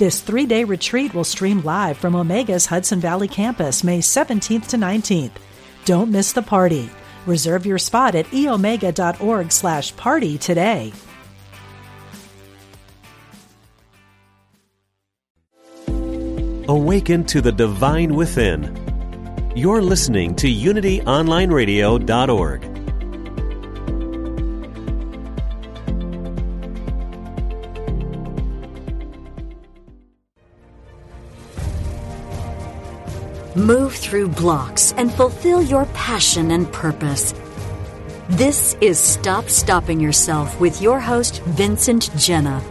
This three day retreat will stream live from Omega's Hudson Valley campus May 17th to 19th. Don't miss the party. Reserve your spot at eomega.org slash party today. Awaken to the divine within. You're listening to UnityOnlineRadio.org. Move through blocks and fulfill your passion and purpose. This is Stop Stopping Yourself with your host, Vincent Genna.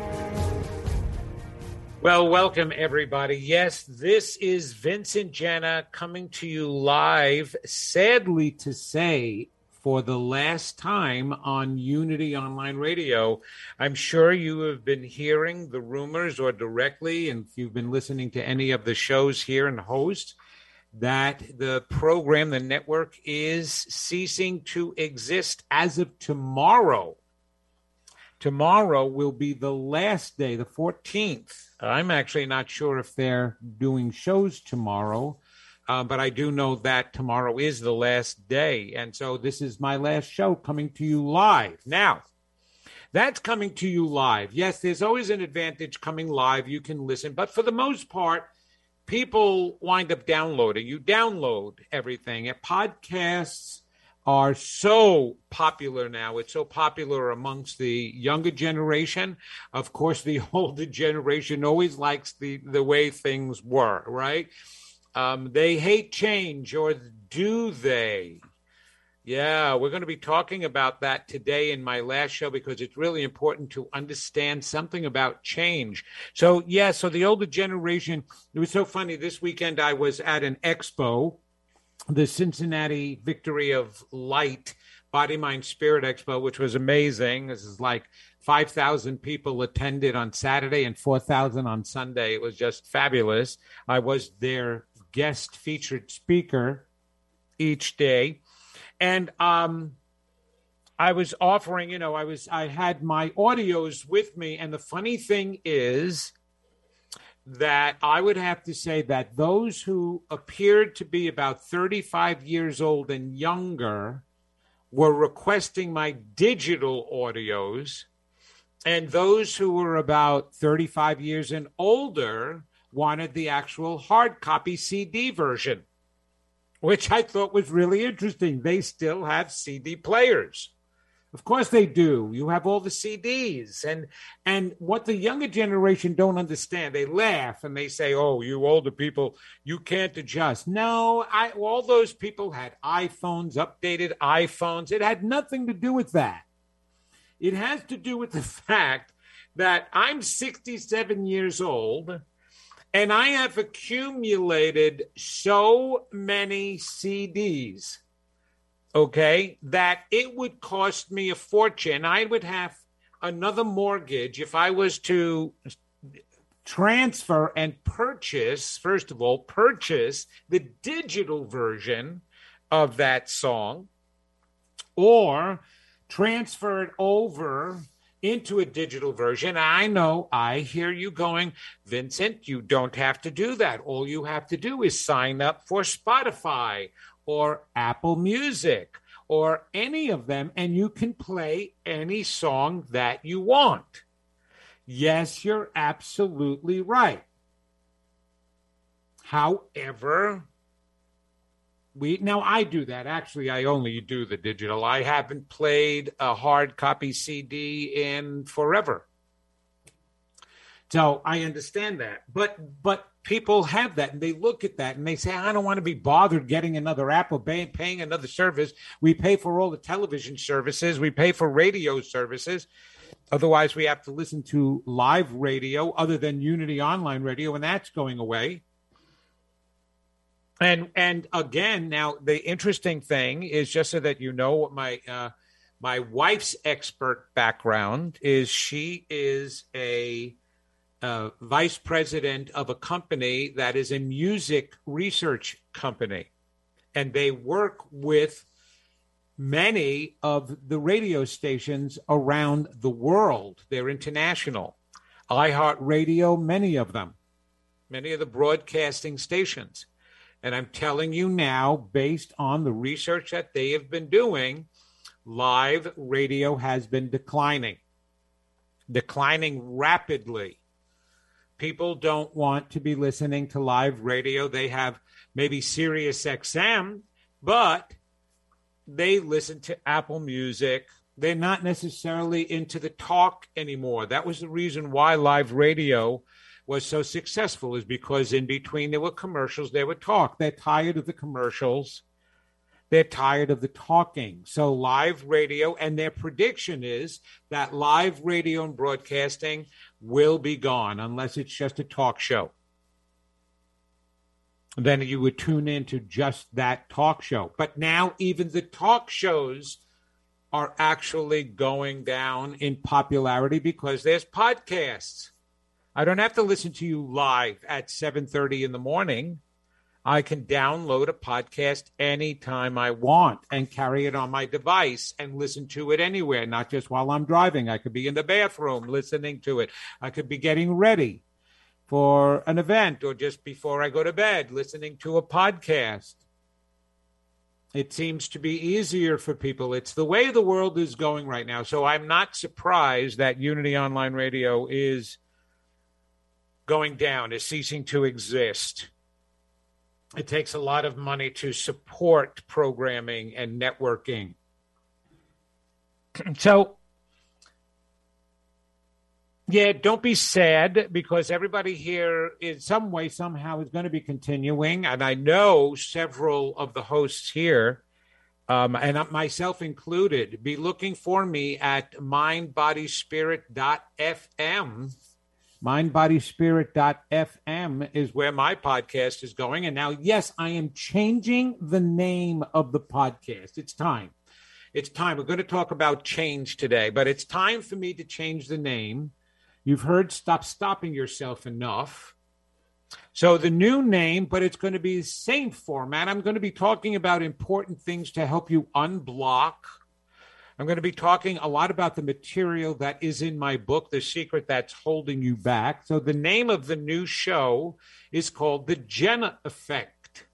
Well, welcome everybody. Yes, this is Vincent Genna coming to you live, sadly to say, for the last time on Unity Online Radio. I'm sure you have been hearing the rumors or directly, and if you've been listening to any of the shows here and host, that the program, the network, is ceasing to exist as of tomorrow. Tomorrow will be the last day, the 14th. I'm actually not sure if they're doing shows tomorrow, uh, but I do know that tomorrow is the last day. And so this is my last show coming to you live. Now, that's coming to you live. Yes, there's always an advantage coming live. You can listen, but for the most part, people wind up downloading. You download everything. And podcasts are so popular now. It's so popular amongst the younger generation. Of course, the older generation always likes the, the way things were, right? Um, they hate change, or do they? Yeah, we're going to be talking about that today in my last show because it's really important to understand something about change. So, yeah, so the older generation, it was so funny. This weekend I was at an expo, the Cincinnati Victory of Light Body, Mind, Spirit Expo, which was amazing. This is like 5,000 people attended on Saturday and 4,000 on Sunday. It was just fabulous. I was their guest featured speaker each day and um, I was offering, you know, I was I had my audios with me, and the funny thing is that I would have to say that those who appeared to be about 35 years old and younger were requesting my digital audios, and those who were about 35 years and older wanted the actual hard copy CD version which I thought was really interesting. They still have CD players. Of course they do. You have all the CDs and and what the younger generation don't understand. They laugh and they say, "Oh, you older people, you can't adjust." No, I all those people had iPhones, updated iPhones. It had nothing to do with that. It has to do with the fact that I'm 67 years old and I have accumulated so many CDs, okay, that it would cost me a fortune. I would have another mortgage if I was to transfer and purchase, first of all, purchase the digital version of that song or transfer it over into a digital version. I know I hear you going, Vincent, you don't have to do that. All you have to do is sign up for Spotify or Apple Music or any of them, and you can play any song that you want. Yes, you're absolutely right. However, we now I do that. Actually, I only do the digital. I haven't played a hard copy CD in forever. So I understand that. But but people have that and they look at that and they say, I don't want to be bothered getting another Apple paying, paying another service. We pay for all the television services, we pay for radio services. Otherwise, we have to listen to live radio other than Unity Online Radio, and that's going away. And and again, now the interesting thing is just so that you know what my uh, my wife's expert background is. She is a uh, vice president of a company that is a music research company, and they work with many of the radio stations around the world. They're international. iHeartRadio, many of them, many of the broadcasting stations. And I'm telling you now, based on the research that they have been doing, live radio has been declining, declining rapidly. People don't want to be listening to live radio. They have maybe Sirius XM, but they listen to Apple Music. They're not necessarily into the talk anymore. That was the reason why live radio was so successful, is because in between there were commercials, there were talk. They're tired of the commercials. They're tired of the talking. So, live radio, and their prediction is that live radio and broadcasting will be gone unless it's just a talk show then you would tune into just that talk show. But now even the talk shows are actually going down in popularity because there's podcasts. I don't have to listen to you live at 7:30 in the morning. I can download a podcast anytime I want and carry it on my device and listen to it anywhere, not just while I'm driving. I could be in the bathroom listening to it. I could be getting ready for an event or just before I go to bed, listening to a podcast. It seems to be easier for people. It's the way the world is going right now. So I'm not surprised that Unity Online Radio is going down, is ceasing to exist. It takes a lot of money to support programming and networking. so yeah, don't be sad because everybody here, in some way, somehow, is going to be continuing. And I know several of the hosts here, um, and myself included, be looking for me at mindbodyspirit.fm. Mindbodyspirit.fm is where my podcast is going. And now, yes, I am changing the name of the podcast. It's time. It's time. We're going to talk about change today, but it's time for me to change the name You've heard Stop Stopping Yourself enough. So the new name, but it's going to be the same format. I'm going to be talking about important things to help you unblock. I'm going to be talking a lot about the material that is in my book, The Secret That's Holding You Back. So the name of the new show is called The Genna Effect.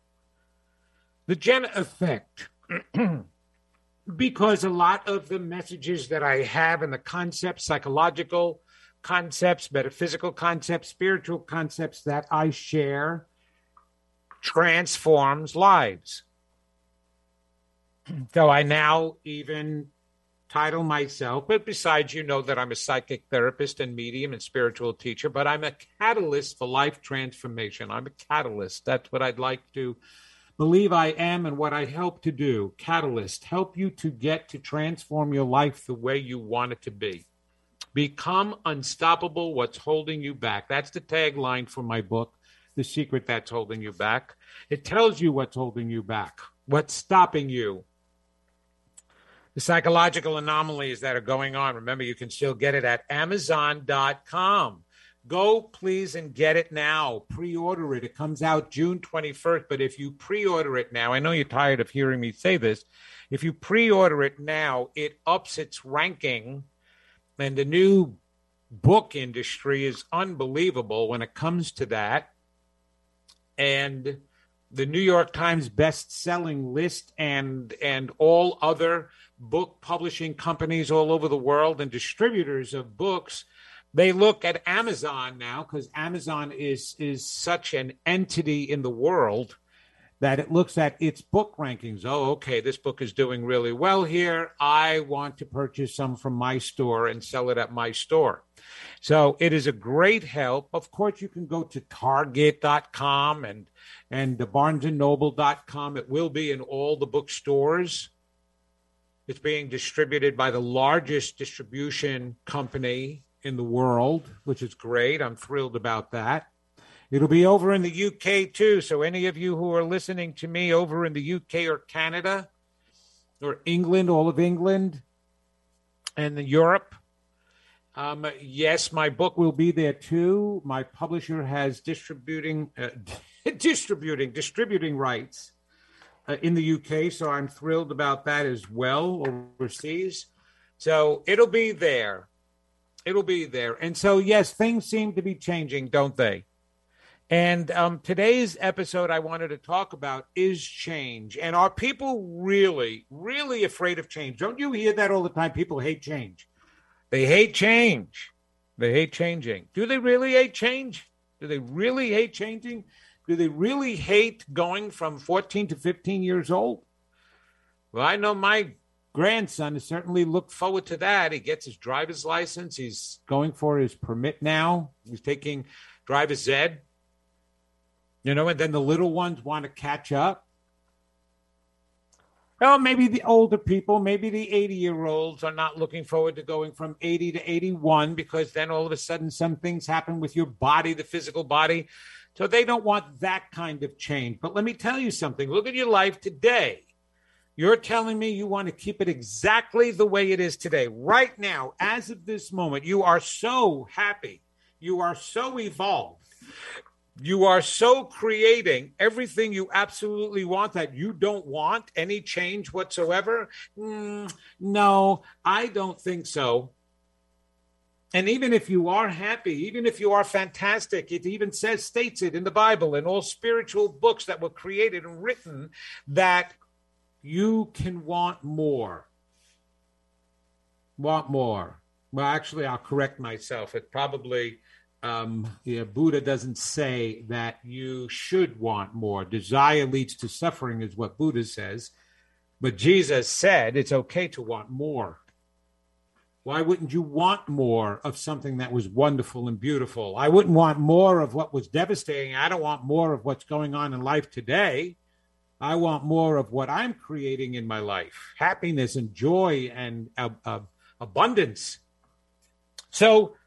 The Genna Effect. because a lot of the messages that I have and the concepts, psychological, concepts, metaphysical concepts, spiritual concepts that I share transforms lives. So I now even title myself, but besides, you know that I'm a psychic therapist and medium and spiritual teacher, but I'm a catalyst for life transformation. I'm a catalyst. That's what I'd like to believe I am and what I help to do. Catalyst, help you to get to transform your life the way you want it to be. Become unstoppable. What's holding you back? That's the tagline for my book, The Secret That's Holding You Back. It tells you what's holding you back, what's stopping you, the psychological anomalies that are going on. Remember, you can still get it at Amazon.com. Go, please, and get it now. Pre order it. It comes out June 21st. But if you pre order it now, I know you're tired of hearing me say this. If you pre order it now, it ups its ranking and the new book industry is unbelievable when it comes to that. And the New York Times best-selling list and and all other book publishing companies all over the world and distributors of books they look at Amazon now because Amazon is is such an entity in the world that it looks at its book rankings. Oh, okay, this book is doing really well here. I want to purchase some from my store and sell it at my store. So it is a great help. Of course, you can go to target.com and and barnesandnoble.com. It will be in all the bookstores. It's being distributed by the largest distribution company in the world, which is great. I'm thrilled about that. It'll be over in the UK too. So, any of you who are listening to me over in the UK or Canada or England, all of England and Europe, um, yes, my book will be there too. My publisher has distributing, uh, distributing, distributing rights uh, in the UK, so I'm thrilled about that as well overseas. So it'll be there. It'll be there. And so, yes, things seem to be changing, don't they? And um, today's episode I wanted to talk about is change. And are people really, really afraid of change? Don't you hear that all the time? People hate change. They hate change. They hate changing. Do they really hate change? Do they really hate changing? Do they really hate going from 14 to 15 years old? Well, I know my grandson has certainly looked forward to that. He gets his driver's license. He's going for his permit now. He's taking driver's ed. You know, and then the little ones want to catch up. Well, maybe the older people, maybe the 80 year olds are not looking forward to going from 80 to 81 because then all of a sudden some things happen with your body, the physical body. So they don't want that kind of change. But let me tell you something look at your life today. You're telling me you want to keep it exactly the way it is today. Right now, as of this moment, you are so happy. You are so evolved. You are so creating everything you absolutely want that you don't want any change whatsoever. Mm, no, I don't think so. And even if you are happy, even if you are fantastic, it even says, states it in the Bible and all spiritual books that were created and written that you can want more. Want more. Well, actually, I'll correct myself. It probably, um, yeah, Buddha doesn't say that you should want more. Desire leads to suffering, is what Buddha says. But Jesus said it's okay to want more. Why wouldn't you want more of something that was wonderful and beautiful? I wouldn't want more of what was devastating. I don't want more of what's going on in life today. I want more of what I'm creating in my life happiness and joy and uh, uh, abundance. So,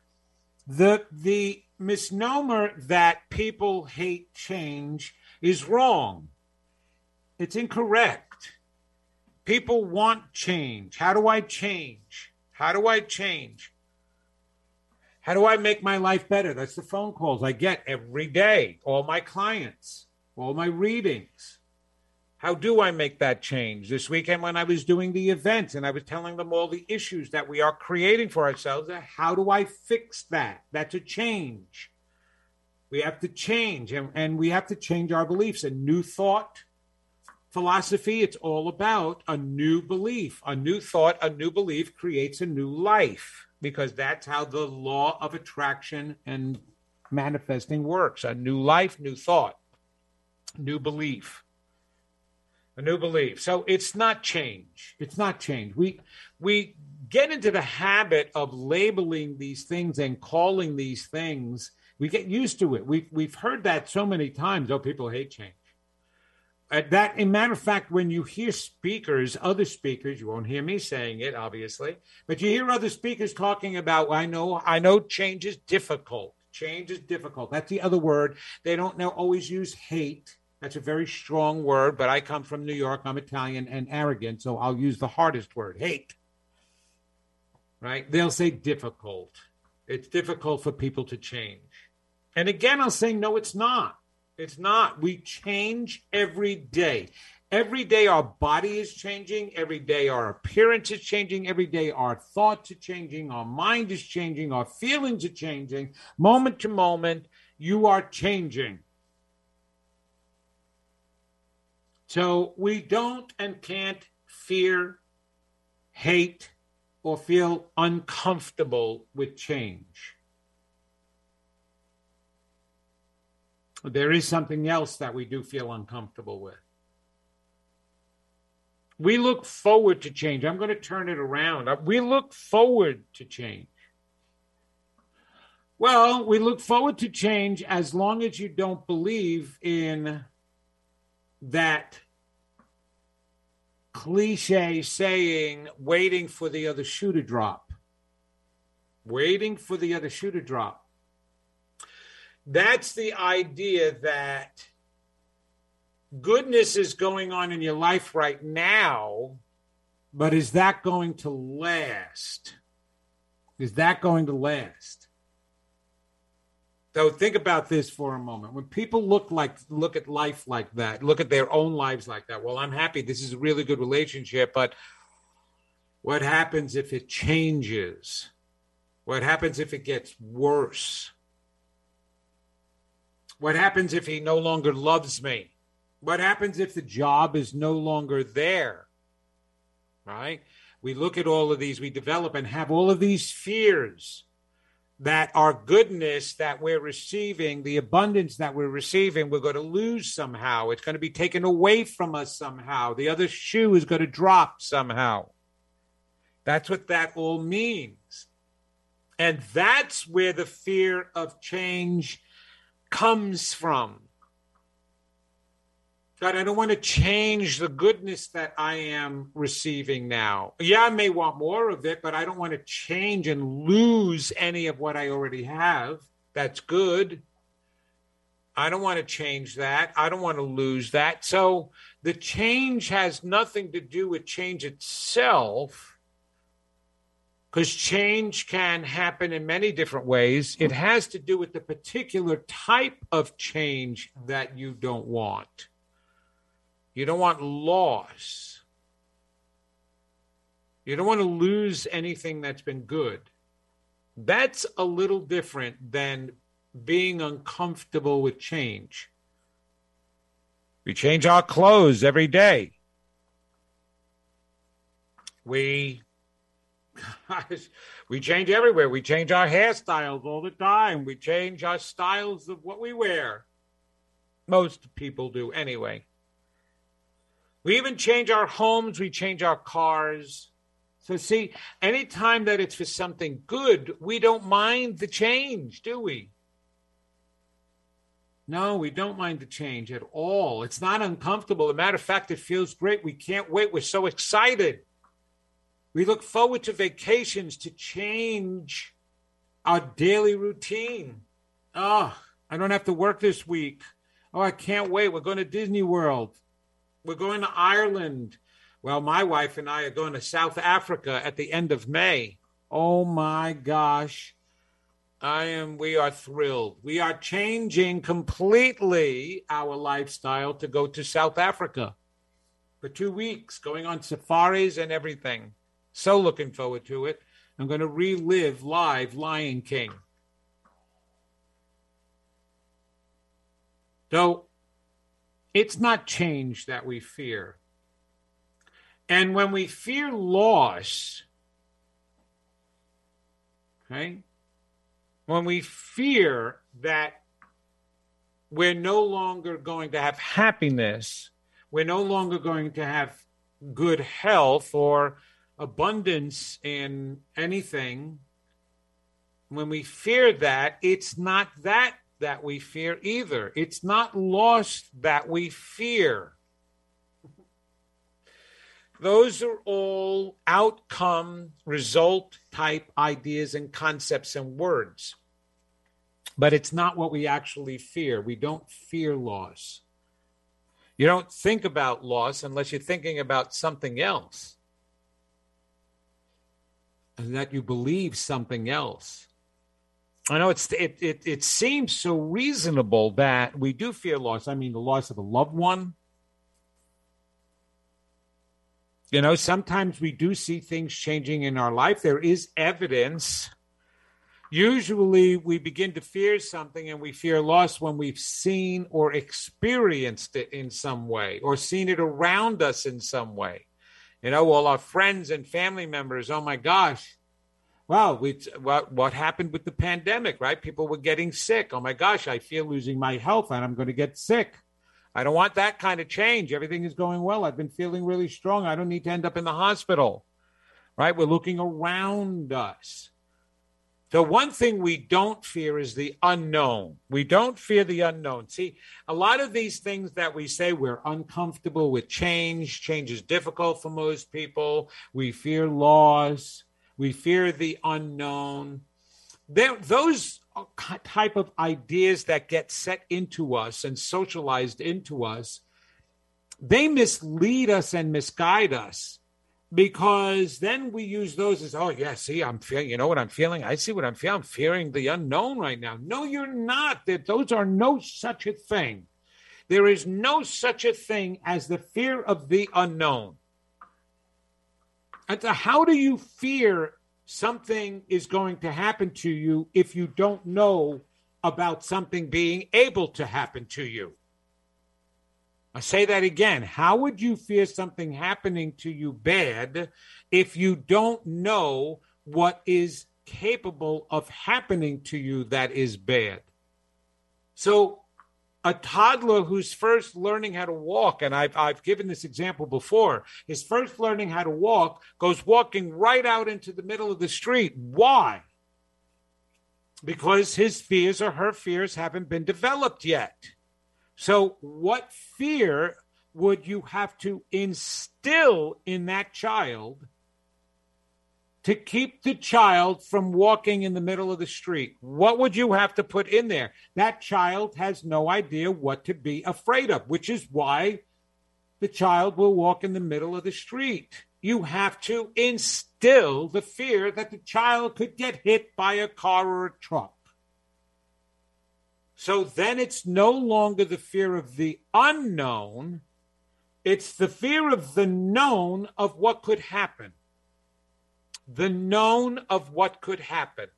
the, the misnomer that people hate change is wrong. It's incorrect. People want change. How do I change? How do I change? How do I make my life better? That's the phone calls I get every day, all my clients, all my readings. How do I make that change? This weekend, when I was doing the event and I was telling them all the issues that we are creating for ourselves, how do I fix that? That's a change. We have to change and, and we have to change our beliefs. A new thought, philosophy, it's all about a new belief. A new thought, a new belief creates a new life because that's how the law of attraction and manifesting works. A new life, new thought, new belief. A new belief. So it's not change. It's not change. We we get into the habit of labeling these things and calling these things. We get used to it. We've we've heard that so many times. Oh, people hate change. Uh, that, a matter of fact, when you hear speakers, other speakers, you won't hear me saying it, obviously, but you hear other speakers talking about, I know, I know change is difficult. Change is difficult. That's the other word. They don't now always use hate. That's a very strong word, but I come from New York. I'm Italian and arrogant, so I'll use the hardest word hate. Right? They'll say difficult. It's difficult for people to change. And again, I'll say, no, it's not. It's not. We change every day. Every day our body is changing. Every day our appearance is changing. Every day our thoughts are changing. Our mind is changing. Our feelings are changing. Moment to moment, you are changing. So we don't and can't fear, hate, or feel uncomfortable with change. There is something else that we do feel uncomfortable with. We look forward to change. I'm going to turn it around. Uh, we look forward to change. Well, we look forward to change as long as you don't believe in that cliche saying, waiting for the other shoe to drop. Waiting for the other shoe to drop. That's the idea that goodness is going on in your life right now, but is that going to last? Is that going to last? So think about this for a moment. When people look like look at life like that, look at their own lives like that. Well, I'm happy. This is a really good relationship, but what happens if it changes? What happens if it gets worse? What happens if he no longer loves me? What happens if the job is no longer there? Right? We look at all of these, we develop and have all of these fears that our goodness that we're receiving, the abundance that we're receiving, we're going to lose somehow. It's going to be taken away from us somehow. The other shoe is going to drop somehow. That's what that all means. And that's where the fear of change comes from. God, I don't want to change the goodness that I am receiving now. Yeah, I may want more of it, but I don't want to change and lose any of what I already have. That's good. I don't want to change that. I don't want to lose that. So the change has nothing to do with change itself, because change can happen in many different ways. It has to do with the particular type of change that you don't want. You don't want loss. You don't want to lose anything that's been good. That's a little different than being uncomfortable with change. We change our clothes every day. We gosh, we change everywhere. We change our hairstyles all the time. We change our styles of what we wear. Most people do anyway. We even change our homes, we change our cars. So, see, anytime that it's for something good, we don't mind the change, do we? No, we don't mind the change at all. It's not uncomfortable. As a matter of fact, it feels great. We can't wait. We're so excited. We look forward to vacations to change our daily routine. Oh, I don't have to work this week. Oh, I can't wait. We're going to Disney World. We're going to Ireland. Well, my wife and I are going to South Africa at the end of May. Oh my gosh. I am we are thrilled. We are changing completely our lifestyle to go to South Africa for 2 weeks, going on safaris and everything. So looking forward to it. I'm going to relive live Lion King. So it's not change that we fear. And when we fear loss, okay, when we fear that we're no longer going to have happiness, we're no longer going to have good health or abundance in anything, when we fear that, it's not that that we fear either. It's not loss that we fear. Those are all outcome, result type ideas and concepts and words. But it's not what we actually fear. We don't fear loss. You don't think about loss unless you're thinking about something else. And that you believe something else. I know it's it, it it seems so reasonable that we do fear loss. I mean, the loss of a loved one. You know, sometimes we do see things changing in our life. There is evidence. Usually, we begin to fear something and we fear loss when we've seen or experienced it in some way or seen it around us in some way. You know, all our friends and family members, oh my gosh, well, we, what what happened with the pandemic, right? People were getting sick. Oh my gosh, I feel losing my health and I'm going to get sick. I don't want that kind of change. Everything is going well. I've been feeling really strong. I don't need to end up in the hospital. Right? We're looking around us. The one thing we don't fear is the unknown. We don't fear the unknown. See, a lot of these things that we say we're uncomfortable with change, change is difficult for most people. We fear loss, we fear the unknown. There, those type of ideas that get set into us and socialized into us, they mislead us and misguide us because then we use those as oh yeah see i'm feeling you know what i'm feeling? I see what i'm feeling i'm fearing the unknown right now. No you're not. That those are no such a thing. There is no such a thing as the fear of the unknown. And how do you fear something is going to happen to you if you don't know about something being able to happen to you I say that again. How would you fear something happening to you bad if you don't know what is capable of happening to you that is bad? So, a toddler who's first learning how to walk, and I've, I've given this example before, is first learning how to walk, goes walking right out into the middle of the street. Why? Because his fears or her fears haven't been developed yet. So, what fear would you have to instill in that child to keep the child from walking in the middle of the street? What would you have to put in there? That child has no idea what to be afraid of, which is why the child will walk in the middle of the street. You have to instill the fear that the child could get hit by a car or a truck. So then it's no longer the fear of the unknown, it's the fear of the known of what could happen. The known of what could happen.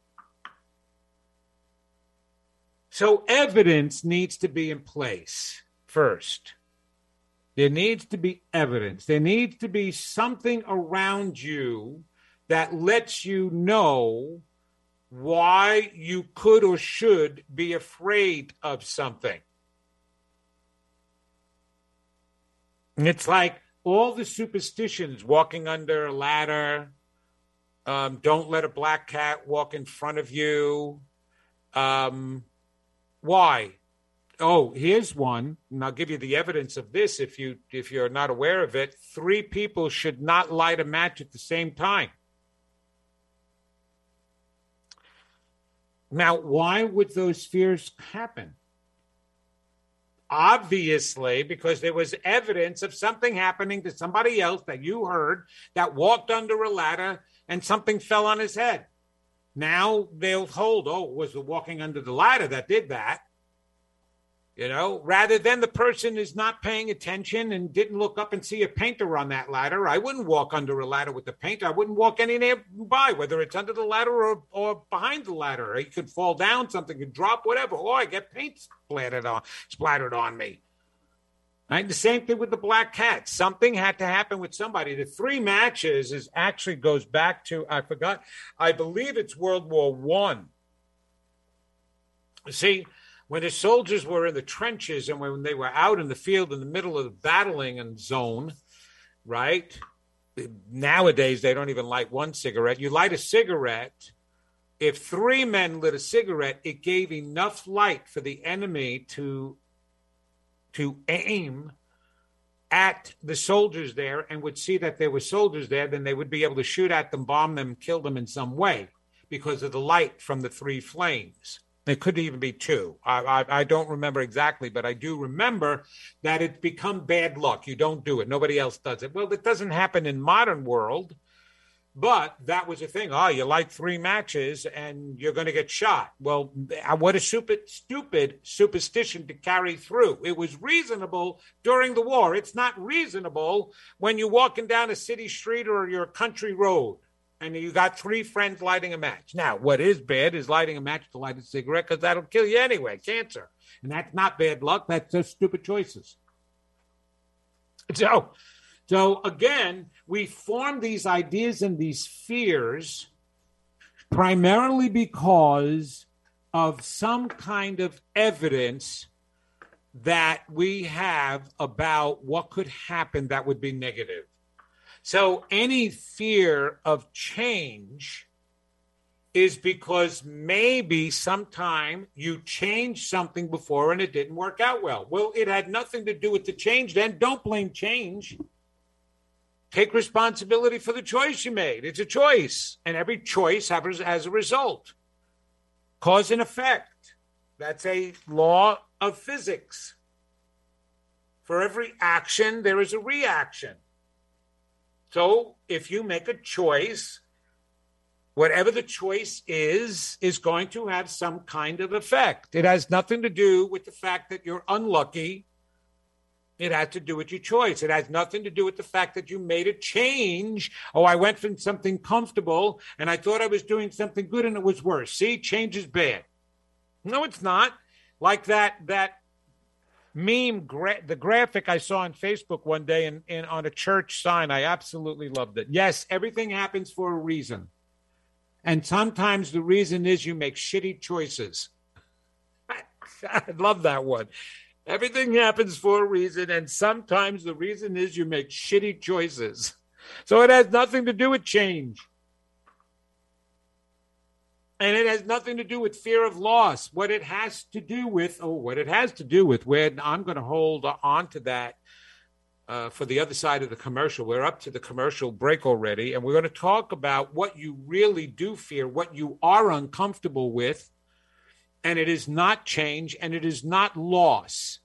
So evidence needs to be in place first. There needs to be evidence. There needs to be something around you that lets you know why you could or should be afraid of something. It's like all the superstitions walking under a ladder, um, don't let a black cat walk in front of you. Um, why? Oh, here's one, and I'll give you the evidence of this if you if you're not aware of it. Three people should not light a match at the same time. Now, why would those fears happen? Obviously, because there was evidence of something happening to somebody else that you heard that walked under a ladder and something fell on his head. Now they'll hold, oh, it was the walking under the ladder that did that you know, rather than the person is not paying attention and didn't look up and see a painter on that ladder. I wouldn't walk under a ladder with the painter. I wouldn't walk any nearby, whether it's under the ladder or, or behind the ladder. It could fall down, something could drop, whatever. Or I get paint splattered on, splattered on me. Right? The same thing with the black cat. Something had to happen with somebody. The three matches is actually goes back to I forgot. I believe it's World War One. See, when the soldiers were in the trenches and when they were out in the field in the middle of the battling and zone, right? Nowadays, they don't even light one cigarette. You light a cigarette. If three men lit a cigarette, it gave enough light for the enemy to to aim at the soldiers there and would see that there were soldiers there, then they would be able to shoot at them, bomb them, kill them in some way because of the light from the three flames. It could even be two. I, I, I, don't remember exactly, but I do remember that it's become bad luck. You don't do it. Nobody else does it. Well, it doesn't happen in modern world, but that was a thing. Oh, you light three matches and you're going to get shot. Well, uh, what a stupid, stupid superstition to carry through. It was reasonable during the war. It's not reasonable when you're walking down a city street or your country road and you got three friends lighting a match. Now, what is bad is lighting a match to light a cigarette because that'll kill you anyway, cancer. And that's not bad luck. That's just stupid choices. So, so again, we form these ideas and these fears primarily because of some kind of evidence that we have about what could happen that would be negative. So any fear of change is because maybe sometime you changed something before and it didn't work out well. Well, it had nothing to do with the change then. Don't blame change. Take responsibility for the choice you made. It's a choice, and every choice has a result. Cause and effect. That's a law of physics. For every action, there is a reaction. So if you make a choice, whatever the choice is, is going to have some kind of effect. It has nothing to do with the fact that you're unlucky it has to do with your choice. It has nothing to do with the fact that you made a change. Oh, I went from something comfortable and I thought I was doing something good and it was worse. See, change is bad. No, it's not. Like that that meme, gra- the graphic I saw on Facebook one day in, in on a church sign. I absolutely loved it. Yes, everything happens for a reason, and sometimes the reason is you make shitty choices. I love that one. Everything happens for a reason, and sometimes the reason is you make shitty choices. So it has nothing to do with change. And it has nothing to do with fear of loss. What it has to do with, oh, what it has to do with, when I'm going to hold on to that uh, for the other side of the commercial. We're up to the commercial break already, and we're going to talk about what you really do fear, what you are uncomfortable with, and it is not change and it is not loss.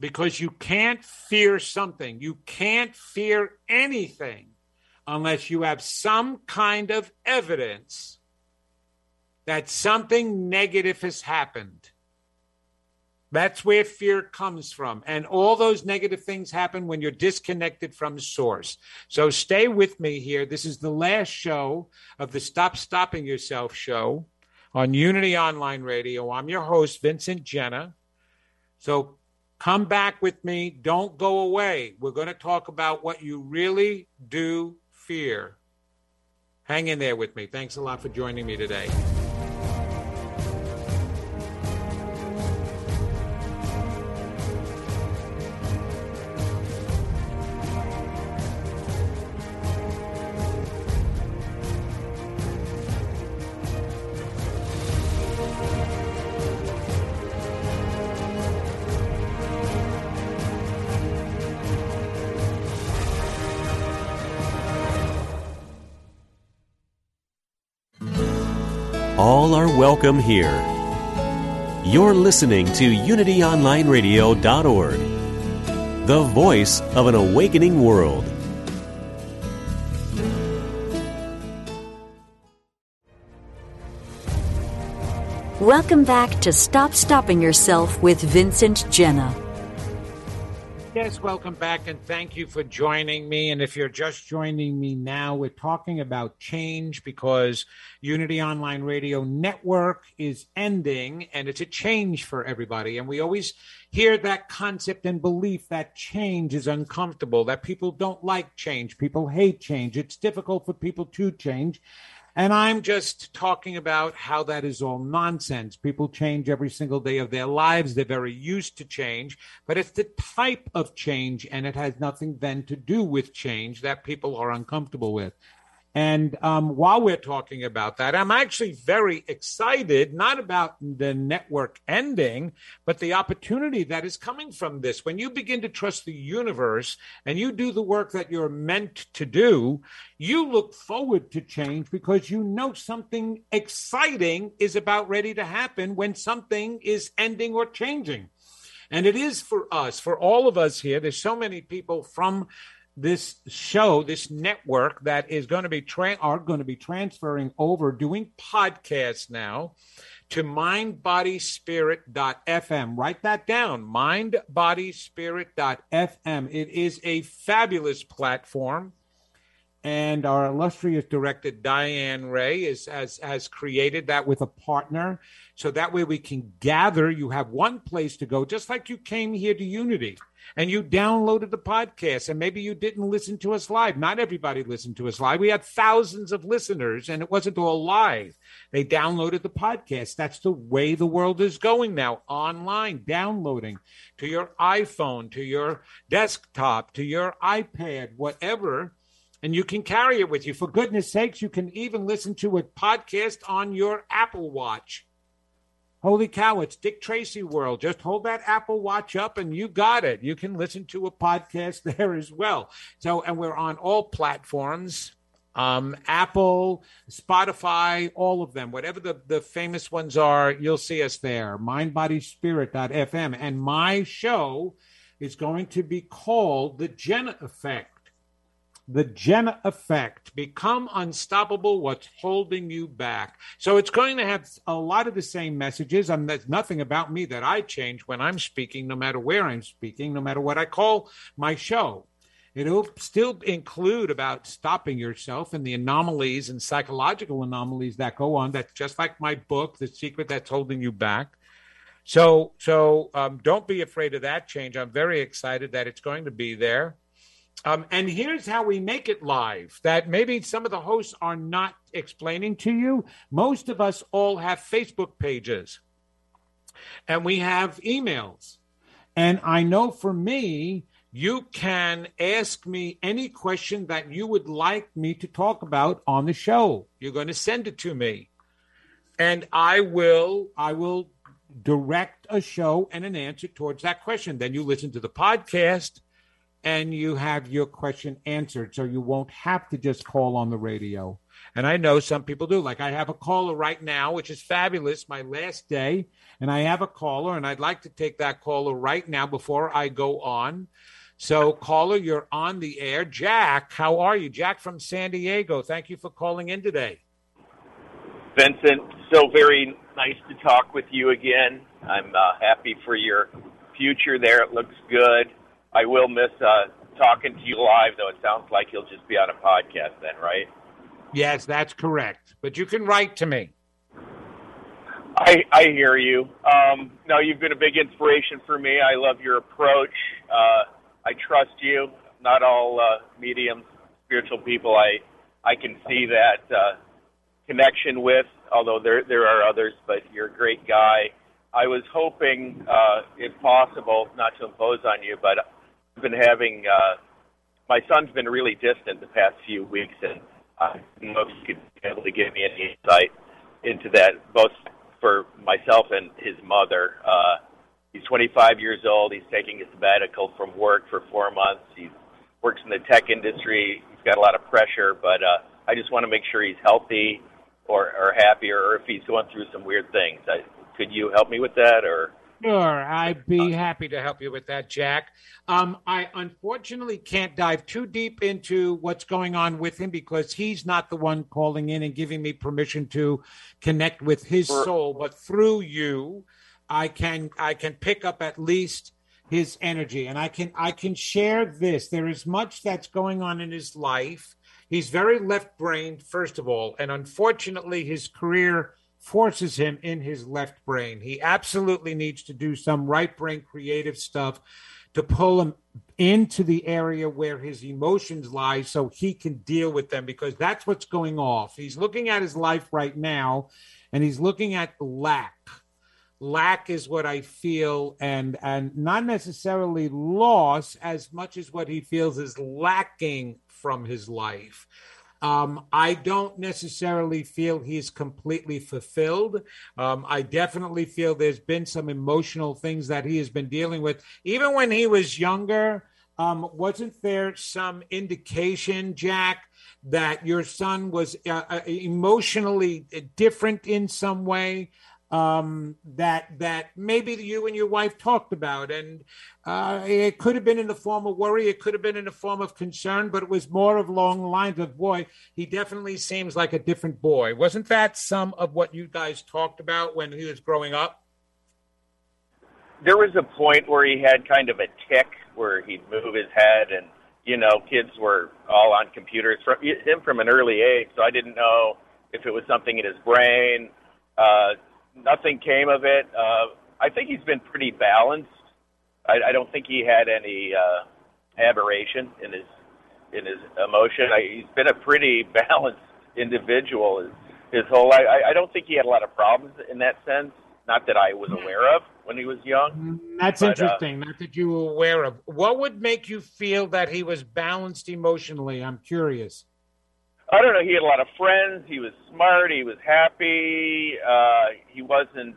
Because you can't fear something, you can't fear anything unless you have some kind of evidence that something negative has happened. That's where fear comes from. And all those negative things happen when you're disconnected from source. So stay with me here. This is the last show of the Stop Stopping Yourself show on Unity Online Radio. I'm your host, Vincent Genna. So come back with me. Don't go away. We're going to talk about what you really do fear. Hang in there with me. Thanks a lot for joining me today. Welcome here. You're listening to UnityOnlineRadio.org, the voice of an awakening world. Welcome back to Stop Stopping Yourself with Vincent Genna. Yes, welcome back and thank you for joining me. And if you're just joining me now, we're talking about change because Unity Online Radio Network is ending and it's a change for everybody. And we always hear that concept and belief that change is uncomfortable, that people don't like change, people hate change, it's difficult for people to change. And I'm just talking about how that is all nonsense. People change every single day of their lives. They're very used to change, but it's the type of change, and it has nothing then to do with change that people are uncomfortable with. And um, while we're talking about that, I'm actually very excited, not about the network ending, but the opportunity that is coming from this. When you begin to trust the universe and you do the work that you're meant to do, you look forward to change because you know something exciting is about ready to happen when something is ending or changing. And it is for us, for all of us here. There's so many people from this show, this network that is going to be tra- are going to be transferring over, doing podcasts now to mindbodyspirit.fm. Write that down, mindbodyspirit.fm. It is a fabulous platform. And our illustrious director, Diane Ray, is, has, has created that with a partner. So that way we can gather. You have one place to go, just like you came here to Unity and you downloaded the podcast and maybe you didn't listen to us live. Not everybody listened to us live. We had thousands of listeners and it wasn't all live. They downloaded the podcast. That's the way the world is going now online, downloading to your iPhone, to your desktop, to your iPad, whatever and you can carry it with you. For goodness sakes, you can even listen to a podcast on your Apple Watch. Holy cow, it's Dick Tracy world. Just hold that Apple Watch up and you got it. You can listen to a podcast there as well. So, and we're on all platforms um, Apple, Spotify, all of them, whatever the, the famous ones are, you'll see us there. Mindbodyspirit.fm. And my show is going to be called The Genna Effect the Genna effect. Become unstoppable. What's holding you back? So it's going to have a lot of the same messages. and there's nothing about me that I change when I'm speaking, no matter where I'm speaking, no matter what I call my show. It'll still include about stopping yourself and the anomalies and psychological anomalies that go on. That's just like my book, The Secret That's Holding You Back. So, so um, don't be afraid of that change. I'm very excited that it's going to be there. Um, and here's how we make it live that maybe some of the hosts are not explaining to you. Most of us all have Facebook pages and we have emails. And I know for me, you can ask me any question that you would like me to talk about on the show. You're going to send it to me. And I will I will direct a show and an answer towards that question. Then you listen to the podcast and you have your question answered. So you won't have to just call on the radio. And I know some people do. Like I have a caller right now, which is fabulous, my last day. And I have a caller, and I'd like to take that caller right now before I go on. So, caller, you're on the air. Jack, how are you? Jack from San Diego. Thank you for calling in today. Vincent, so very nice to talk with you again. I'm uh, happy for your future there. It looks good. I will miss uh, talking to you live, though. It sounds like you'll just be on a podcast then, right? Yes, that's correct. But you can write to me. I, I hear you. Um, no, you've been a big inspiration for me. I love your approach. Uh, I trust you. Not all uh, mediums, spiritual people, I I can see that uh, connection with. Although there there are others, but you're a great guy. I was hoping, uh, if possible, not to impose on you, but I've been having. Uh, my son's been really distant the past few weeks, and I don't know if you could be able to give me any insight into that, both for myself and his mother. Uh, he's 25 years old. He's taking a sabbatical from work for four months. He works in the tech industry. He's got a lot of pressure, but uh, I just want to make sure he's healthy or, or happy, or if he's going through some weird things. I, could you help me with that, or? Sure, I'd be happy to help you with that, Jack. Um, I unfortunately can't dive too deep into what's going on with him because he's not the one calling in and giving me permission to connect with his soul. But through you, I can I can pick up at least his energy, and I can I can share this. There is much that's going on in his life. He's very left-brained, first of all, and unfortunately, his career forces him in his left brain. He absolutely needs to do some right brain creative stuff to pull him into the area where his emotions lie so he can deal with them because that's what's going off. He's looking at his life right now and he's looking at lack. Lack is what I feel and and not necessarily loss as much as what he feels is lacking from his life. Um, I don't necessarily feel he's completely fulfilled. Um, I definitely feel there's been some emotional things that he has been dealing with. Even when he was younger, um, wasn't there some indication, Jack, that your son was uh, uh emotionally different in some way? Um, that that maybe you and your wife talked about, and uh, it could have been in the form of worry, it could have been in the form of concern, but it was more of along the lines of, boy, he definitely seems like a different boy. Wasn't that some of what you guys talked about when he was growing up? There was a point where he had kind of a tick where he'd move his head, and you know, kids were all on computers from him from an early age, so I didn't know if it was something in his brain. Uh, nothing came of it. Uh, I think he's been pretty balanced. I, I don't think he had any uh, aberration in his in his emotion. I, he's been a pretty balanced individual his, his whole life. I, I don't think he had a lot of problems in that sense not that I was aware of when he was young. That's But, uh, interesting. Not that you were aware of. What would make you feel that he was balanced emotionally? I'm curious. I don't know. He had a lot of friends. He was smart. He was happy. Uh, he wasn't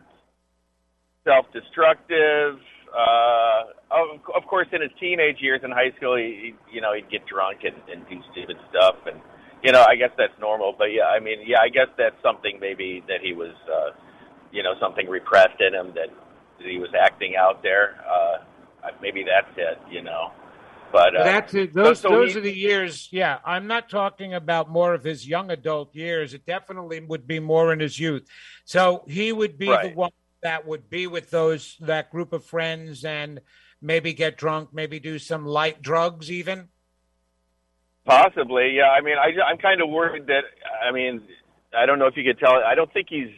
self-destructive. Uh, of, of course, in his teenage years in high school, he, he you know he'd get drunk and, and do stupid stuff, and you know I guess that's normal. But yeah, I mean, yeah, I guess that's something maybe that he was, uh, you know, something repressed in him that, that he was acting out there. Uh, maybe that's it, you know. But uh, That's it. Those so those he- are the years. Yeah, I'm not talking about more of his young adult years. It definitely would be more in his youth. So he would be the one that would be with those that group of friends and maybe get drunk, maybe do some light drugs, even. Possibly, yeah. I mean, I, I'm kind of worried that. I mean, I don't know if you could tell. I don't think he's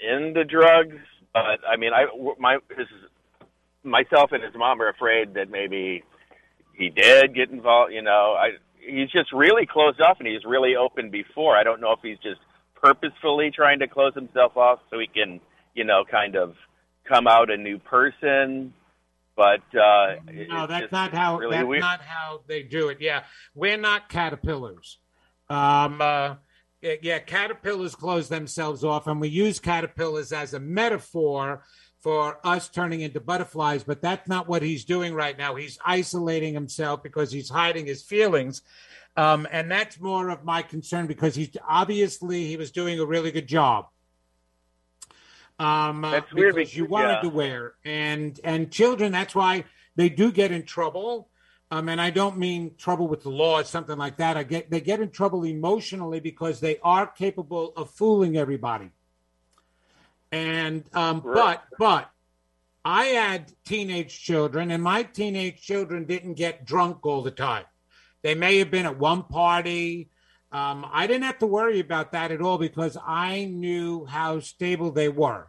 into drugs, but I mean, I my his myself and his mom are afraid that maybe he did get involved. You know, I he's just really closed off, and he's really open before. I don't know if he's just purposefully trying to close himself off so he can, you know, kind of come out a new person. But uh, No, that's not how. really that's weird. not how they do it. Yeah, we're not caterpillars. Um, uh, yeah, caterpillars close themselves off, and we use caterpillars as a metaphor for us turning into butterflies. But that's not what he's doing right now. He's isolating himself because he's hiding his feelings. Um, and that's more of my concern because he's obviously he was doing a really good job. Um, uh, That's weird because you wanted yeah. to wear and and children. That's why they do get in trouble. Um, and I don't mean trouble with the law or something like that. I get they get in trouble emotionally because they are capable of fooling everybody. And um, Right. but but I had teenage children, and my teenage children didn't get drunk all the time. They may have been at one party. Um, I didn't have to worry about that at all because I knew how stable they were.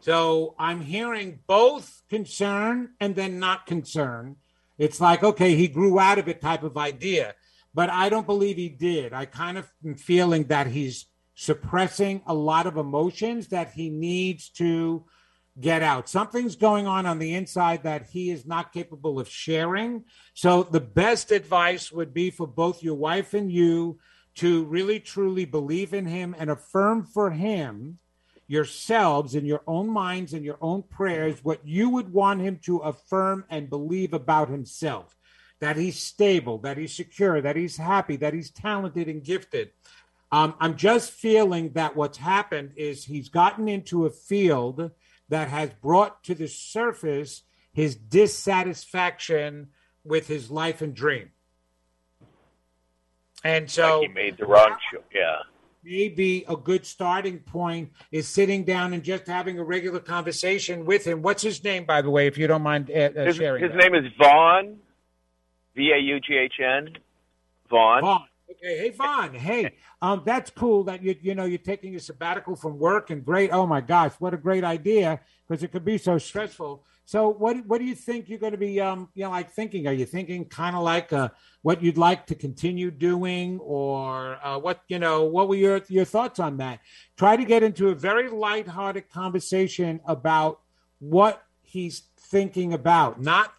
So I'm hearing both concern and then not concern. It's like, okay, he grew out of it type of idea, but I don't believe he did. I kind of am feeling that he's suppressing a lot of emotions that he needs to get out. Something's going on on the inside that he is not capable of sharing. So the best advice would be for both your wife and you to really truly believe in him and affirm for him yourselves in your own minds and your own prayers what you would want him to affirm and believe about himself that he's stable, that he's secure, that he's happy, that he's talented and gifted. Um, I'm just feeling that what's happened is he's gotten into a field that has brought to the surface his dissatisfaction with his life and dream. And so like he made the wrong choice. Yeah. maybe a good starting point is sitting down and just having a regular conversation with him. What's his name, by the way, if you don't mind uh, uh, His, sharing? his that? name is Vaughn, V A U G H N, Vaughn. Vaughn. Okay, hey Vaughn. Hey, um, that's cool that you you know you're taking a sabbatical from work and great. Oh my gosh, what a great idea because it could be so stressful. So what what do you think you're going to be um you know like thinking? Are you thinking kind of like uh, what you'd like to continue doing, or uh, what you know what were your your thoughts on that? Try to get into a very lighthearted conversation about what he's thinking about, not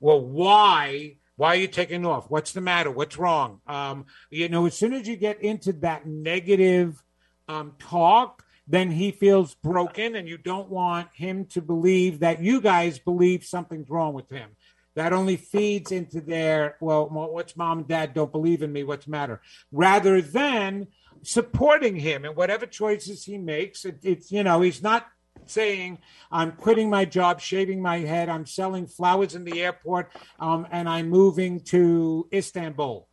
well why why are you taking off? What's the matter? What's wrong? Um, you know as soon as you get into that negative um, talk then he feels broken and you don't want him to believe that you guys believe something's wrong with him. That only feeds into their well what's mom and dad don't believe in me? What's the matter? Rather than supporting him and whatever choices he makes it, it's you know he's not saying i'm quitting my job shaving my head i'm selling flowers in the airport um, and i'm moving to istanbul.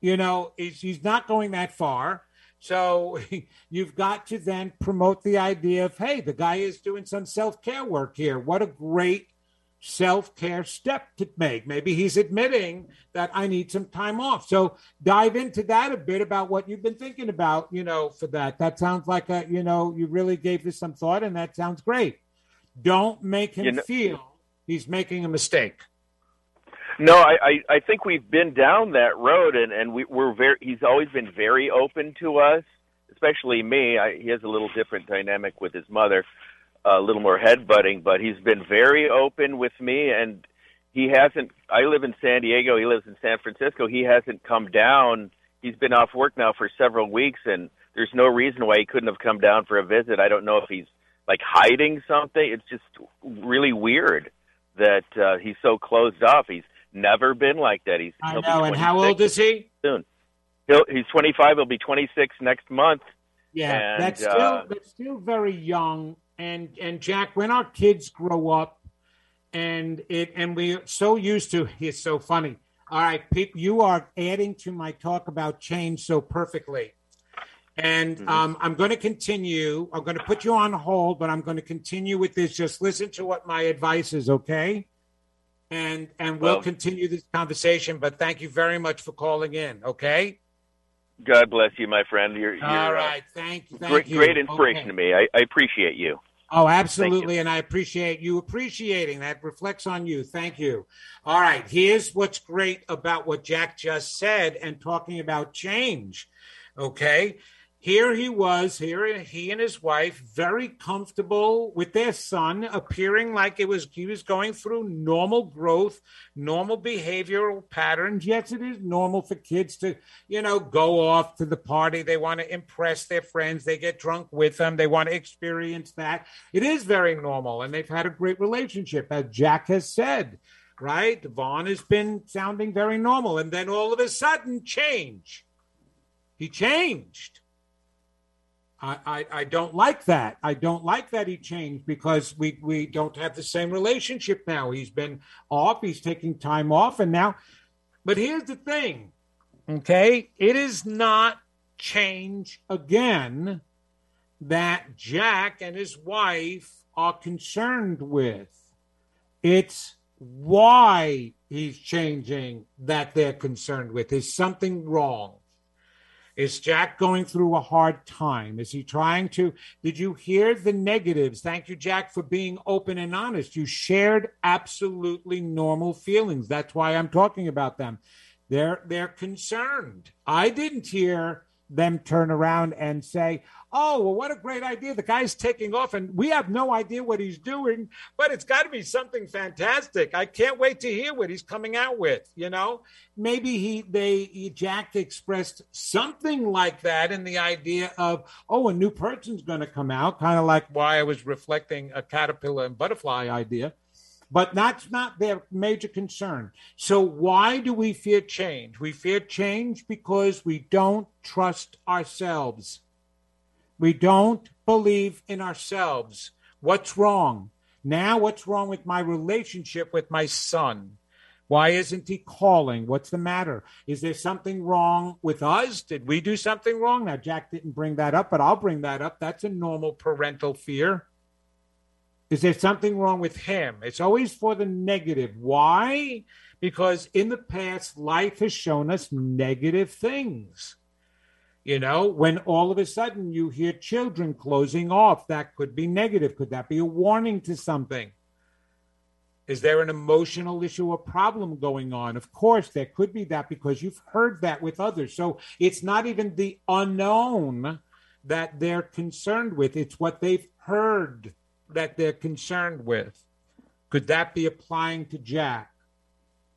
You know he's, he's not going that far. So you've got to then promote the idea of hey the guy is doing some self-care work here. What a great self-care step to make. Maybe he's admitting that i need some time off. So dive into that a bit about what you've been thinking about you know for that. That sounds like a you know you really gave this some thought and that sounds great. Don't make him You know- feel he's making a mistake. No, I, I I think we've been down that road, and and we, we're very. He's always been very open to us, especially me. I, he has a little different dynamic with his mother, a little more headbutting, but he's been very open with me and he hasn't I live in San Diego, he lives in San Francisco. He hasn't come down. He's been off work now for several weeks and there's no reason why he couldn't have come down for a visit. I don't know if he's like hiding something. It's just really weird that uh, he's so closed off. He's never been like that. He's I know. And how old is he? Soon. He'll, he's 25. He'll be 26 next month. Yeah, and, that's still uh, that's still very young. And and Jack, when our kids grow up, and it and we're so used to it's so funny. All right, Pete, you are adding to my talk about change so perfectly. And mm-hmm. um, I'm going to continue. I'm going to put you on hold, but I'm going to continue with this. Just listen to what my advice is, okay? And and we'll, continue this conversation. But thank you very much for calling in. Okay. God bless you, my friend. You're, you're all uh, right. Uh, thank you. Thank great, you. Great inspiration okay. to me. I, I appreciate you. Oh, absolutely. And I appreciate you appreciating that reflects on you. Thank you. All right. Here's what's great about what Jack just said and talking about change. Okay here he was, here he and his wife, very comfortable with their son, appearing like it was he was going through normal growth, normal behavioral patterns. Yes, it is normal for kids to, you know, go off to the party. They want to impress their friends. They get drunk with them. They want to experience that. It is very normal, and they've had a great relationship, as Jack has said. Right? Vaughn has been sounding very normal, and then all of a sudden, change. He changed I, I, don't like that. I don't like that he changed because we, we don't have the same relationship now. He's been off, he's taking time off, and now, but here's the thing, okay? It is not change again that Jack and his wife are concerned with. It's why he's changing that they're concerned with. Is something wrong? Is Jack going through a hard time? Is he trying to? Did you hear the negatives? Thank you, Jack, for being open and honest. You shared absolutely normal feelings. That's why I'm talking about them. They're they're concerned. I didn't hear them turn around and say, oh, well, what a great idea. The guy's taking off and we have no idea what he's doing, but it's got to be something fantastic. I can't wait to hear what he's coming out with. You know, maybe he, they, Jack expressed something like that in the idea of, oh, a new person's going to come out, kind of like why I was reflecting a caterpillar and butterfly idea but that's not their major concern. So, why do we fear change? We fear change because we don't trust ourselves. We don't believe in ourselves. What's wrong? Now, what's wrong with my relationship with my son? Why isn't he calling? What's the matter? Is there something wrong with us? Did we do something wrong? Now, Jack didn't bring that up, but I'll bring that up. That's a normal parental fear. Is there something wrong with him? It's always for the negative. Why? Because in the past, life has shown us negative things. You know, when all of a sudden you hear children closing off, that could be negative. Could that be a warning to something? Is there an emotional issue or problem going on? Of course, there could be that because you've heard that with others. So it's not even the unknown that they're concerned with, it's what they've heard that they're concerned with. Could that be applying to Jack?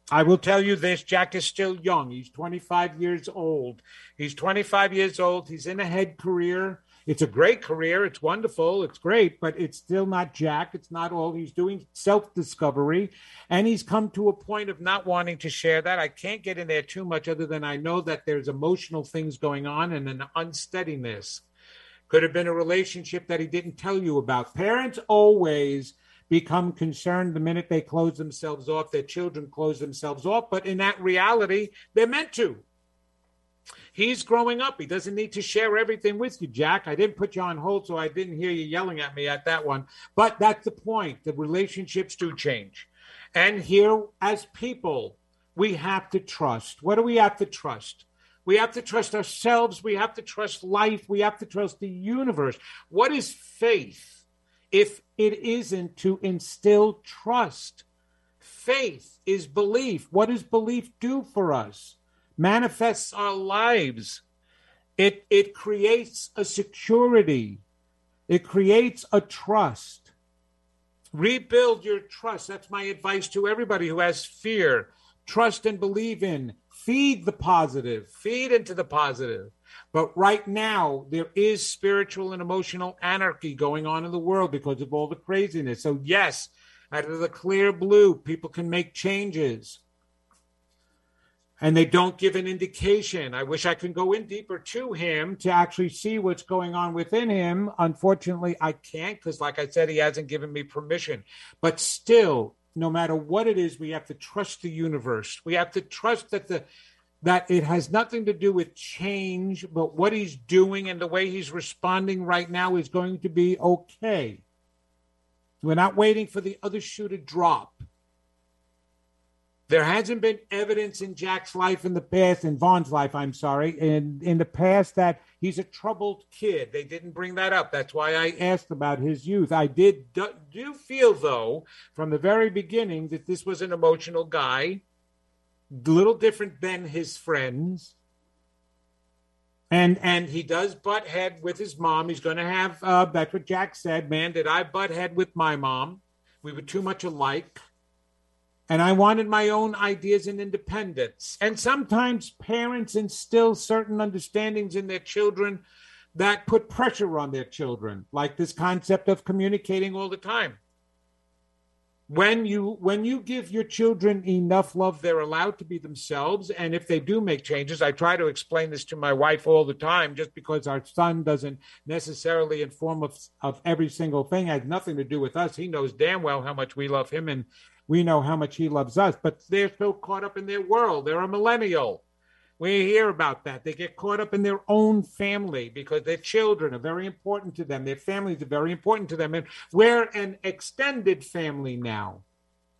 I will tell you this Jack is still young. He's 25 years old. He's 25 years old. He's in a head career. It's a great career. It's wonderful. It's great, but it's still not Jack. It's not all he's doing self discovery. And he's come to a point of not wanting to share that. I can't get in there too much other than I know that there's emotional things going on and an unsteadiness. Could have been a relationship that he didn't tell you about. Parents always become concerned the minute they close themselves off, their children close themselves off, but in that reality, they're meant to. He's growing up. He doesn't need to share everything with you, Jack. I didn't put you on hold, so I didn't hear you yelling at me at that one. But that's the point. The relationships do change. And here, as people, we have to trust. What do we have to trust? We have to trust ourselves. We have to trust life. We have to trust the universe. What is faith if it isn't to instill trust? Faith is belief. What does belief do for us? Manifests our lives. It, it creates a security. It creates a trust. Rebuild your trust. That's my advice to everybody who has fear. Trust and believe in. Feed the positive. Feed into the positive. But right now, there is spiritual and emotional anarchy going on in the world because of all the craziness. So, yes, out of the clear blue, people can make changes. And they don't give an indication. I wish I could go in deeper to him to actually see what's going on within him. Unfortunately, I can't because, like I said, he hasn't given me permission. But still, no matter what it is, we have to trust the universe. We have to trust that the that it has nothing to do with change, but what he's doing and the way he's responding right now is going to be okay. We're not waiting for the other shoe to drop. There hasn't been evidence in Jack's life in the past, in Vaughn's life, I'm sorry, in, in the past that he's a troubled kid. They didn't bring that up. That's why I asked about his youth. I did do, do feel, though, from the very beginning, that this was an emotional guy, a little different than his friends. And and he does butt head with his mom. He's going to have. Uh, that's what Jack said. Man, did I butt head with my mom? We were too much alike and I wanted my own ideas and independence. And sometimes parents instill certain understandings in their children that put pressure on their children, like this concept of communicating all the time. When you when you give your children enough love, they're allowed to be themselves. And if they do make changes, I try to explain this to my wife all the time, just because our son doesn't necessarily inform of, of every single thing, it has nothing to do with us. He knows damn well how much we love him and we know how much he loves us, but they're so caught up in their world. They're a millennial. We hear about that. They get caught up in their own family because their children are very important to them. Their families are very important to them. And we're an extended family now.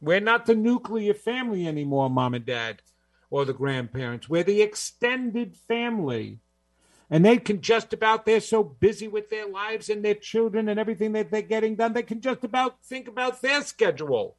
We're not the nuclear family anymore, mom and dad or the grandparents. We're the extended family. And they can just about, they're so busy with their lives and their children and everything that they're getting done, they can just about think about their schedule.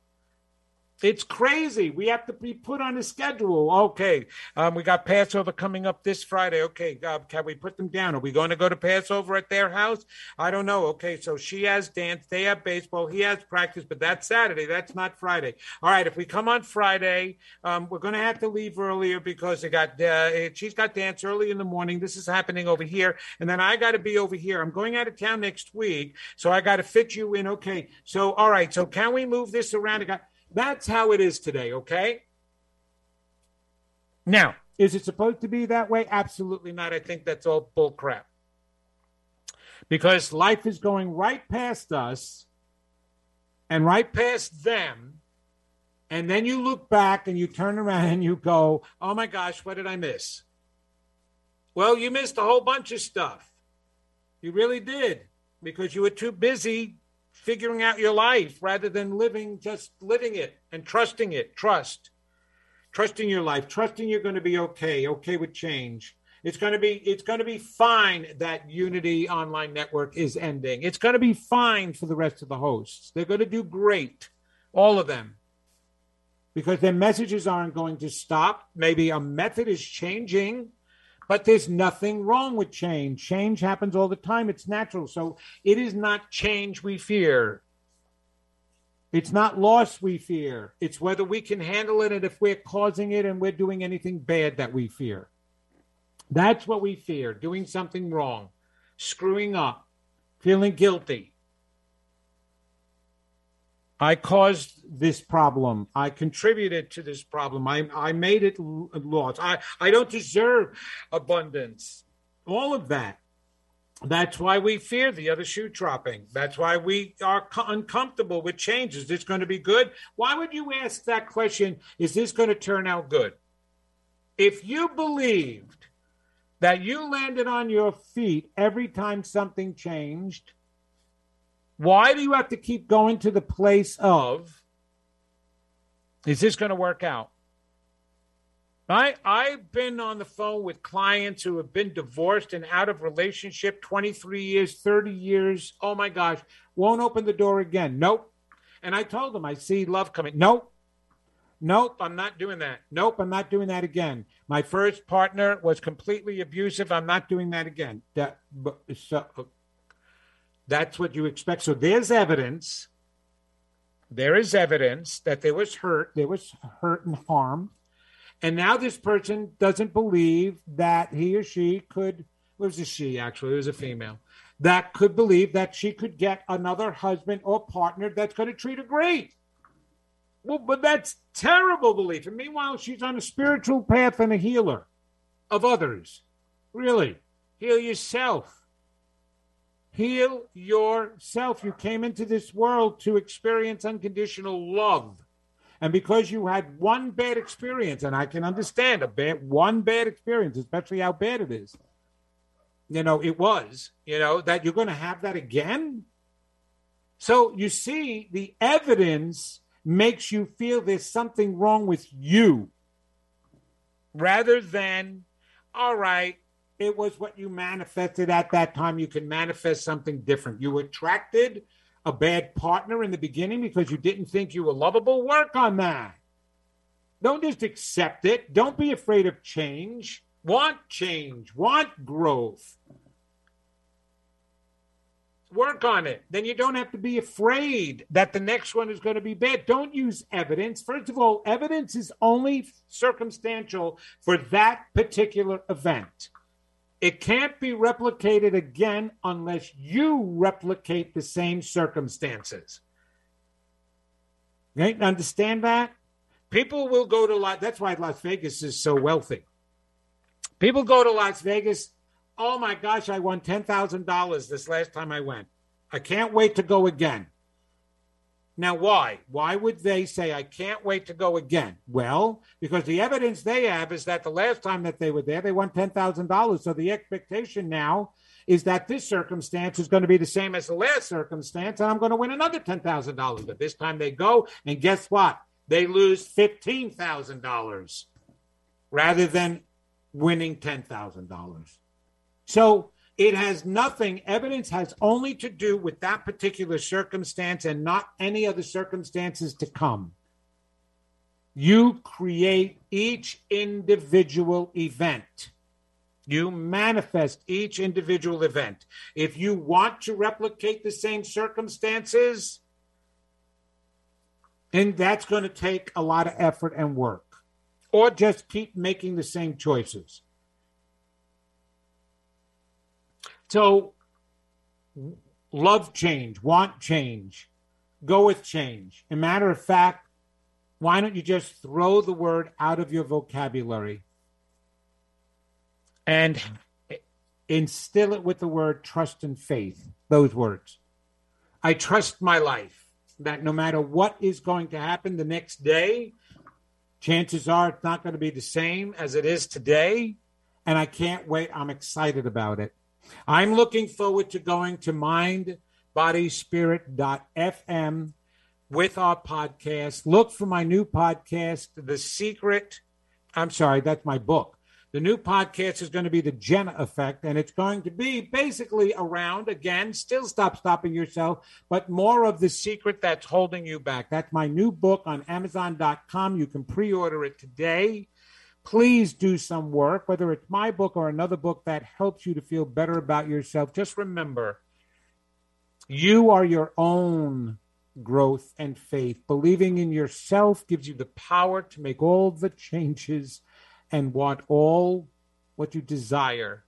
It's crazy. We have to be put on a schedule. Okay, um, we got Passover coming up this Friday. Okay, uh, can we put them down? Are we going to go to Passover at their house? I don't know. Okay, so she has dance, they have baseball, he has practice, but that's Saturday. That's not Friday. All right, if we come on Friday, um, we're going to have to leave earlier because they got uh, she's got dance early in the morning. This is happening over here, and then I got to be over here. I'm going out of town next week, so I got to fit you in. Okay, so all right, so can we move this around? I got that's how it is today, okay? Now, is it supposed to be that way? Absolutely not. I think that's all bull crap. Because life is going right past us and right past them. And then you look back and you turn around and you go, oh my gosh, what did I miss? Well, you missed a whole bunch of stuff. You really did because you were too busy figuring out your life rather than living just living it and trusting it. Trust. Trusting your life. Trusting you're going to be okay okay with change. It's going to be it's going to be fine that unity online network is ending. It's going to be fine for the rest of the hosts. They're going to do great all of them. Because their messages aren't going to stop. Maybe a method is changing but there's nothing wrong with change. Change happens all the time, it's natural. So it is not change we fear. It's not loss we fear. It's whether we can handle it and if we're causing it and we're doing anything bad that we fear. That's what we fear doing something wrong, screwing up, feeling guilty. I caused this problem. I contributed to this problem. I, I made it lost. I, I don't deserve abundance. All of that. That's why we fear the other shoe dropping. That's why we are uncomfortable with changes. It's going to be good. Why would you ask that question? Is this going to turn out good? If you believed that you landed on your feet every time something changed, why do you have to keep going to the place of, is this going to work out? I, I've been on the phone with clients who have been divorced and out of relationship 23 years, 30 years. Oh my gosh, won't open the door again. Nope. And I told them, I see love coming. Nope. Nope, I'm not doing that. Nope, I'm not doing that again. My first partner was completely abusive. I'm not doing that again. That, so, that's what you expect. So there's evidence there is evidence that there was hurt, there was hurt and harm. And now this person doesn't believe that he or she could, it was a she actually, it was a female, that could believe that she could get another husband or partner that's going to treat her great. Well, but that's terrible belief. And meanwhile, she's on a spiritual path and a healer of others. Really, heal yourself. Heal yourself. You came into this world to experience unconditional love. And because you had one bad experience, and I can understand a bad one bad experience, especially how bad it is, you know, it was, you know, that you're going to have that again. So you see, the evidence makes you feel there's something wrong with you rather than, all right, it was what you manifested at that time. You can manifest something different. You attracted a bad partner in the beginning because you didn't think you were lovable. Work on that. Don't just accept it. Don't be afraid of change. Want change, want growth work on it. Then you don't have to be afraid that the next one is going to be bad. Don't use evidence. First of all, evidence is only circumstantial for that particular event. It can't be replicated again unless you replicate the same circumstances. Okay, understand that? People will go to Las that's why Las Vegas is so wealthy. People go to Las Vegas Oh my gosh, I won $10,000 this last time I went. I can't wait to go again. Now, why? Why would they say, I can't wait to go again? Well, because the evidence they have is that the last time that they were there, they won $10,000. So the expectation now is that this circumstance is going to be the same as the last circumstance, and I'm going to win another $10,000. But this time they go, and guess what? They lose $15,000 rather than winning $10,000. So it has nothing, evidence has only to do with that particular circumstance and not any other circumstances to come. You create each individual event. You manifest each individual event. If you want to replicate the same circumstances, and that's going to take a lot of effort and work, or just keep making the same choices. So, love change, want change, go with change. A matter of fact, why don't you just throw the word out of your vocabulary and instill it with the word trust and faith? Those words. I trust my life that no matter what is going to happen the next day, chances are it's not going to be the same as it is today. And I can't wait. I'm excited about it. I'm looking forward to going to mindbodyspirit.fm with our podcast. Look for my new podcast, The Secret. I'm sorry, that's my book. The new podcast is going to be The Genna Effect, and it's going to be basically around, again, still stop stopping yourself, but more of the secret that's holding you back. That's my new book on Amazon.com. You can pre order it today please do some work, whether it's my book or another book that helps you to feel better about yourself. Just remember, you are your own growth and faith. Believing in yourself gives you the power to make all the changes and want all what you desire.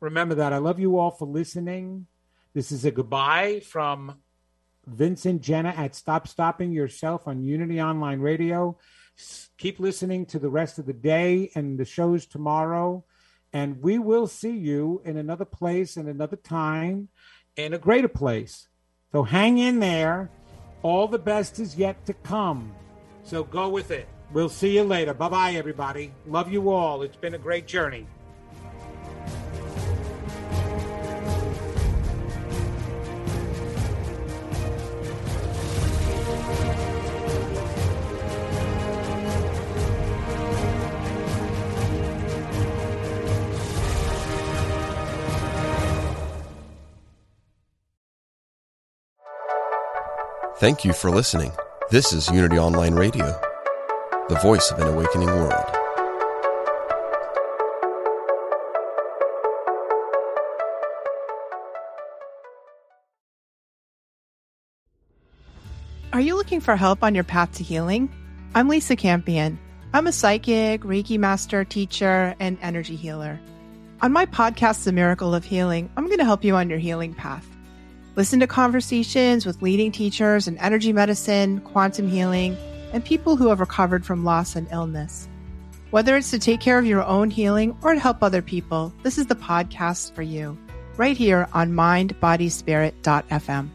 Remember that. I love you all for listening. This is a goodbye from Vincent Genna at Stop Stopping Yourself on Unity Online Radio keep listening to the rest of the day and the shows tomorrow. And we will see you in another place and another time in a greater place. So hang in there. All the best is yet to come. So go with it. We'll see you later. Bye bye, everybody. Love you all. It's been a great journey. Thank you for listening. This is Unity Online Radio, the voice of an awakening world. Are you looking for help on your path to healing? I'm Lisa Campion. I'm a psychic, Reiki master, teacher, and energy healer. On my podcast, The Miracle of Healing, I'm going to help you on your healing path. Listen to conversations with leading teachers in energy medicine, quantum healing, and people who have recovered from loss and illness. Whether it's to take care of your own healing or to help other people, this is the podcast for you, right here on mindbodyspirit.fm.